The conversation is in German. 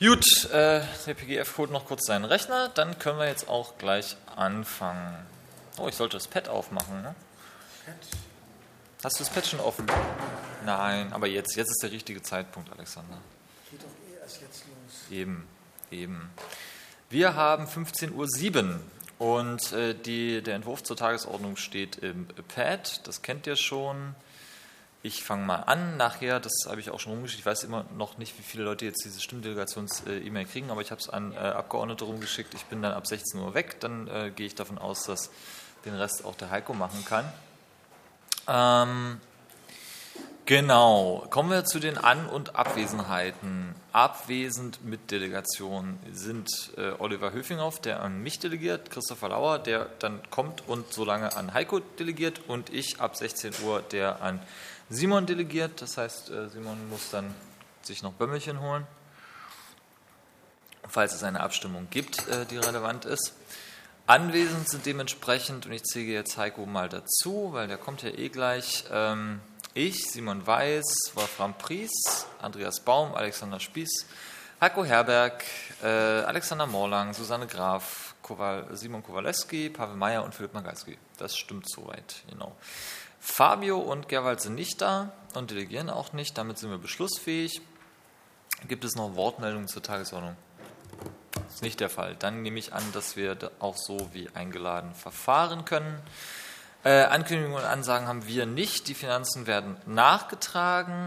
Gut, äh, der PGF holt noch kurz seinen Rechner, dann können wir jetzt auch gleich anfangen. Oh, ich sollte das Pad aufmachen, ne? Hast du das Pad schon offen? Nein, aber jetzt, jetzt ist der richtige Zeitpunkt, Alexander. Geht doch eh erst jetzt los. Eben, eben. Wir haben 15.07 Uhr und äh, die, der Entwurf zur Tagesordnung steht im Pad, das kennt ihr schon. Ich fange mal an. Nachher, das habe ich auch schon rumgeschickt. Ich weiß immer noch nicht, wie viele Leute jetzt diese Stimmdelegations-E-Mail kriegen, aber ich habe es an äh, Abgeordnete rumgeschickt. Ich bin dann ab 16 Uhr weg. Dann äh, gehe ich davon aus, dass den Rest auch der Heiko machen kann. Ähm, genau. Kommen wir zu den An- und Abwesenheiten. Abwesend mit Delegation sind äh, Oliver Höfinghoff, der an mich delegiert, Christopher Lauer, der dann kommt und so lange an Heiko delegiert und ich ab 16 Uhr, der an Simon delegiert. Das heißt, äh, Simon muss dann sich noch Bömmelchen holen, falls es eine Abstimmung gibt, äh, die relevant ist. Anwesend sind dementsprechend, und ich zähle jetzt Heiko mal dazu, weil der kommt ja eh gleich, ähm, ich, Simon Weiß, Wolfram Pries, Andreas Baum, Alexander Spieß, Heiko Herberg, äh, Alexander Morlang, Susanne Graf, Kowal, Simon Kowaleski, Pavel Meyer und Philipp Magalski. Das stimmt soweit, genau. Fabio und Gerwald sind nicht da und delegieren auch nicht, damit sind wir beschlussfähig. Gibt es noch Wortmeldungen zur Tagesordnung? Das ist nicht der Fall. Dann nehme ich an, dass wir auch so wie eingeladen verfahren können. Äh, Ankündigungen und Ansagen haben wir nicht. Die Finanzen werden nachgetragen.